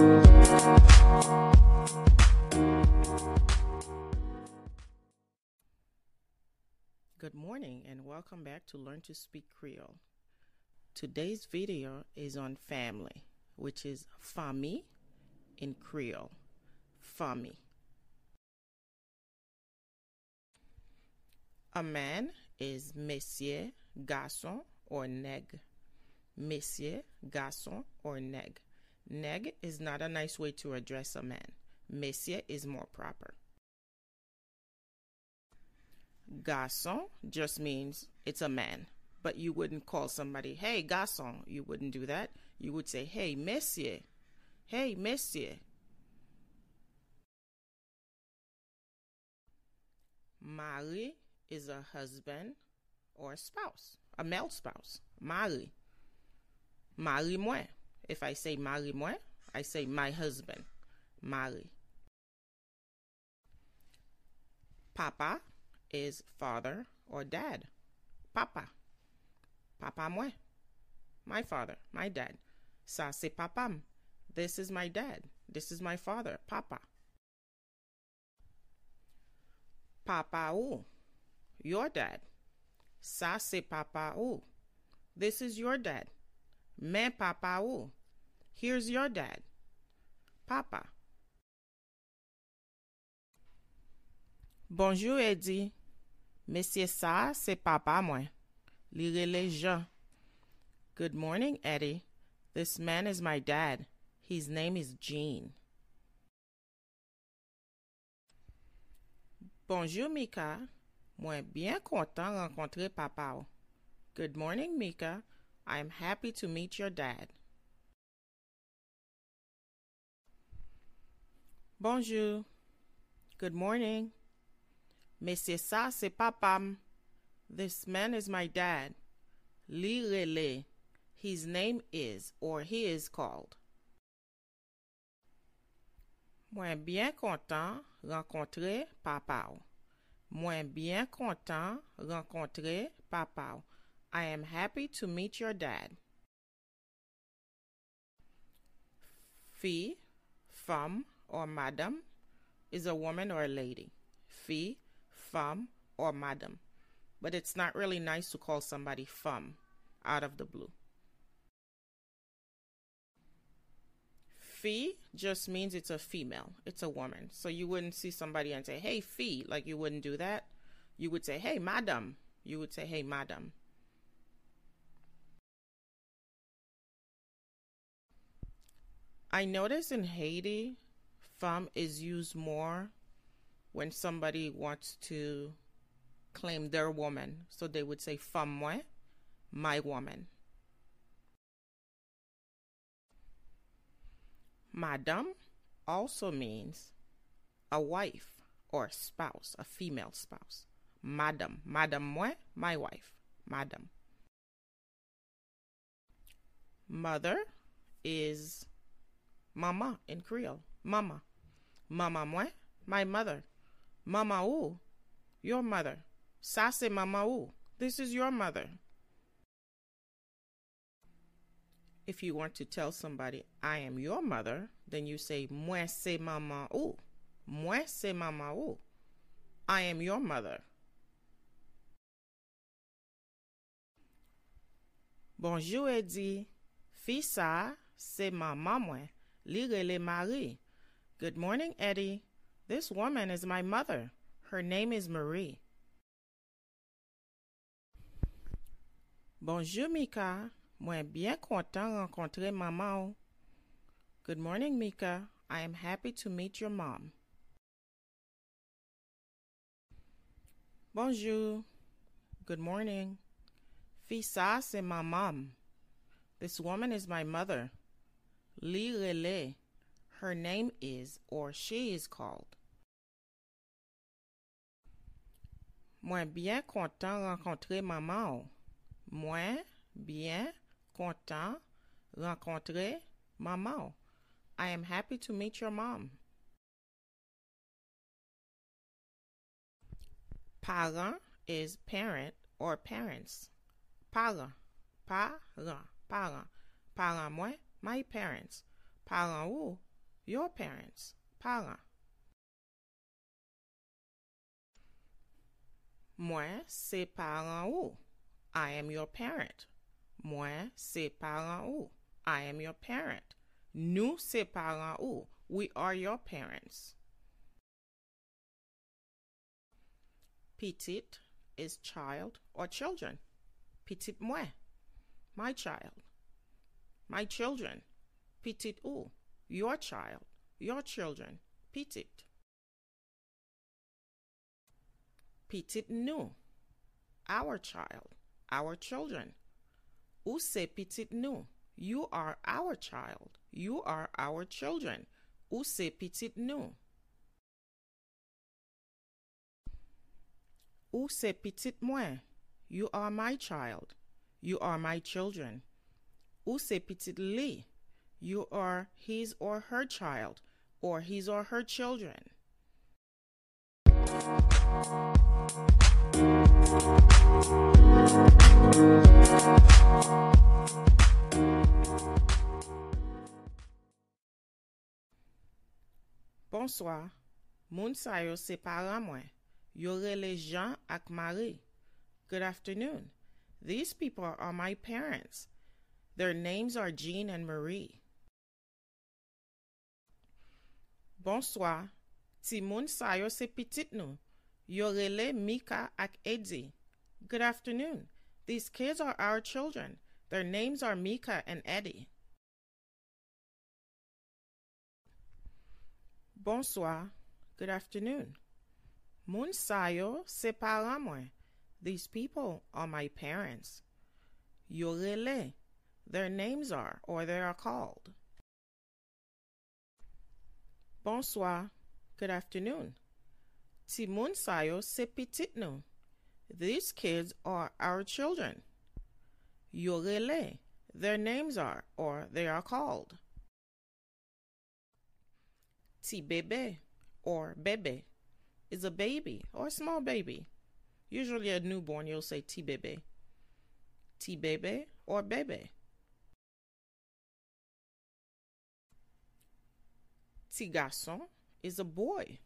Good morning and welcome back to Learn to Speak Creole. Today's video is on family, which is famille in Creole. Famille. A man is monsieur, garçon, or nègre. Monsieur, garçon, or nègre. Nègre is not a nice way to address a man. Monsieur is more proper. Garçon just means it's a man, but you wouldn't call somebody, hey, garçon. You wouldn't do that. You would say, hey, monsieur. Hey, monsieur. Mari is a husband or a spouse, a male spouse. Mari. Mari moi. If I say mari moi, I say my husband. Mari. Papa is father or dad. Papa. Papa moi. My father, my dad. Ça c'est papam. This is my dad. This is my father, papa. Papa ou. Your dad. Ça c'est papa ou. This is your dad. Mais papa ou. Here's your dad. Papa. Bonjour Eddie. Monsieur ça c'est papa moi. Lire les gens. Good morning, Eddie. This man is my dad. His name is Jean. Bonjour, Mika. Moi bien content rencontrer papa. Good morning, Mika. I am happy to meet your dad. Bonjour. Good morning. C'est ça, c'est papam. This man is my dad. Lirele. His name is, or he is called. Moi bien content rencontrer papa. Moi bien content rencontrer papa. I am happy to meet your dad. Fille, femme, or madam is a woman or a lady. Fille, femme, or madam. But it's not really nice to call somebody femme out of the blue. Fille just means it's a female, it's a woman. So you wouldn't see somebody and say, hey, fille, like you wouldn't do that. You would say, hey, madam. You would say, hey, madam. I notice in Haiti, femme is used more when somebody wants to claim their woman. So they would say femme moi, my woman. Madame also means a wife or a spouse, a female spouse. Madame, Madame moi, my wife. Madame. Mother is mama in Creole. Mama. Mama moi, my mother. Mama ou, your mother. Ça c'est ou. This is your mother. If you want to tell somebody, I am your mother, then you say, Moi c'est maman ou. Moi c'est maman ou. I am your mother. Bonjour, Eddie. Ça, c'est maman. Lire les Marie. Good morning, Eddie. This woman is my mother. Her name is Marie. Bonjour, Mika. Moi bien content rencontrer maman. Good morning, Mika. I am happy to meet your mom. Bonjour. Good morning. Ça, c'est ma mom. This woman is my mother. Lirele. Her name is, or she is called. Moi bien content rencontrer maman. Moi bien content rencontrer maman. I am happy to meet your mom. Parent is parent or parents. Parent, parent, parent. Parent moi, my parents. Parent ou, your parents, parents. Moi, c'est parents ou. I am your parent. Moi, c'est parents ou. I am your parent. Nous, c'est parents ou. We are your parents. Petite is child or children. Petit moi, my child. My children. Petit ou, your child, your children. Petit. Petit nous, our child, our children. Ou c'est petit nous. You are our child. You are our children. Ou c'est petit nous. Ou c'est petit moi. You are my child. You are my children. Ou c'est petit li. You are his or her child, or his or her children. Bonsoir. Moun sa yo se para mwen. Yo rele Jean ak Marie. Good afternoon. These people are my parents. Their names are Jean and Marie. Bonsoir. Ti moun sa yo se pitit nou. Yo rele Mika ak Eddie. Good afternoon. These kids are our children. Their names are Mika and Eddie. Bonsoir. Good afternoon. Moun sayo se para mwen. These people are my parents. Yorele. Their names are, or they are called. Bonsoir. Good afternoon. Timon sayo se pitit nou. These kids are our children. Yorele. Their names are, or they are called. Ti bebe or bebe is a baby or a small baby. Usually a newborn, you'll say ti bebe. Ti bebe or bebe. Ti garçon is a boy.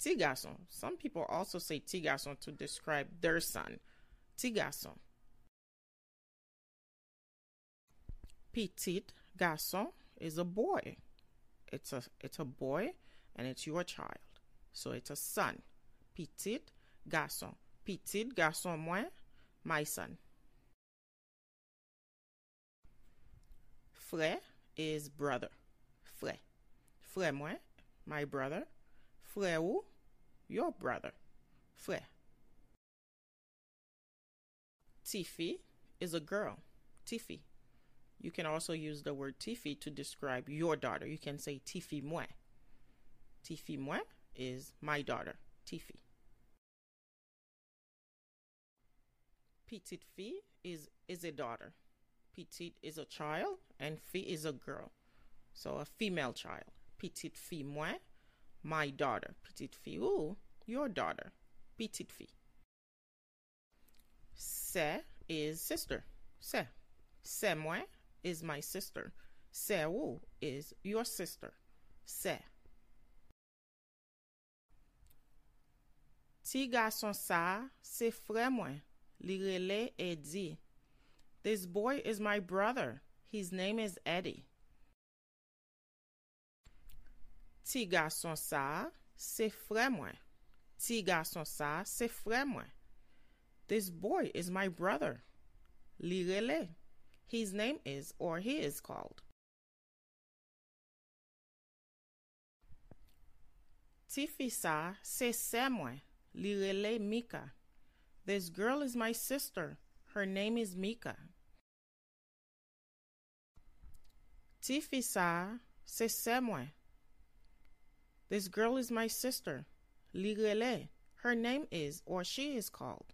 Ti garçon. Some people also say ti garçon to describe their son. Ti garçon. Petit garçon is a boy. It's a it's a boy and it's your child. So it's a son. Petit garçon. Petit garçon moi, my son. Frère is brother. Frère. Frère moi, my brother. Frère ou, your brother. Frère. Tifi is a girl. Tifi. You can also use the word Tifi to describe your daughter. You can say Tifi moi. Tifi moi is my daughter, Tifi. Petite fille is is a daughter. Petite is a child and fille is a girl. So a female child. Petite fille moi, my daughter. Petite fille ou, your daughter. Petite fille. Se is sister. Se. Se moi is my sister. Ou is your sister. Se. Ti garçon sa, se frère moi. Li rele Eddie. This boy is my brother. His name is Eddie. Ti garçon sa, se frère moi. Ti garçon sa, se frère moi. This boy is my brother. Li rele. His name is, or he is called. Ti fi sa, se se moi. Li rele Mika. This girl is my sister. Her name is Mika. Ti fi sa, se se moi. This girl is my sister. Li rele. Her name is, or she is called.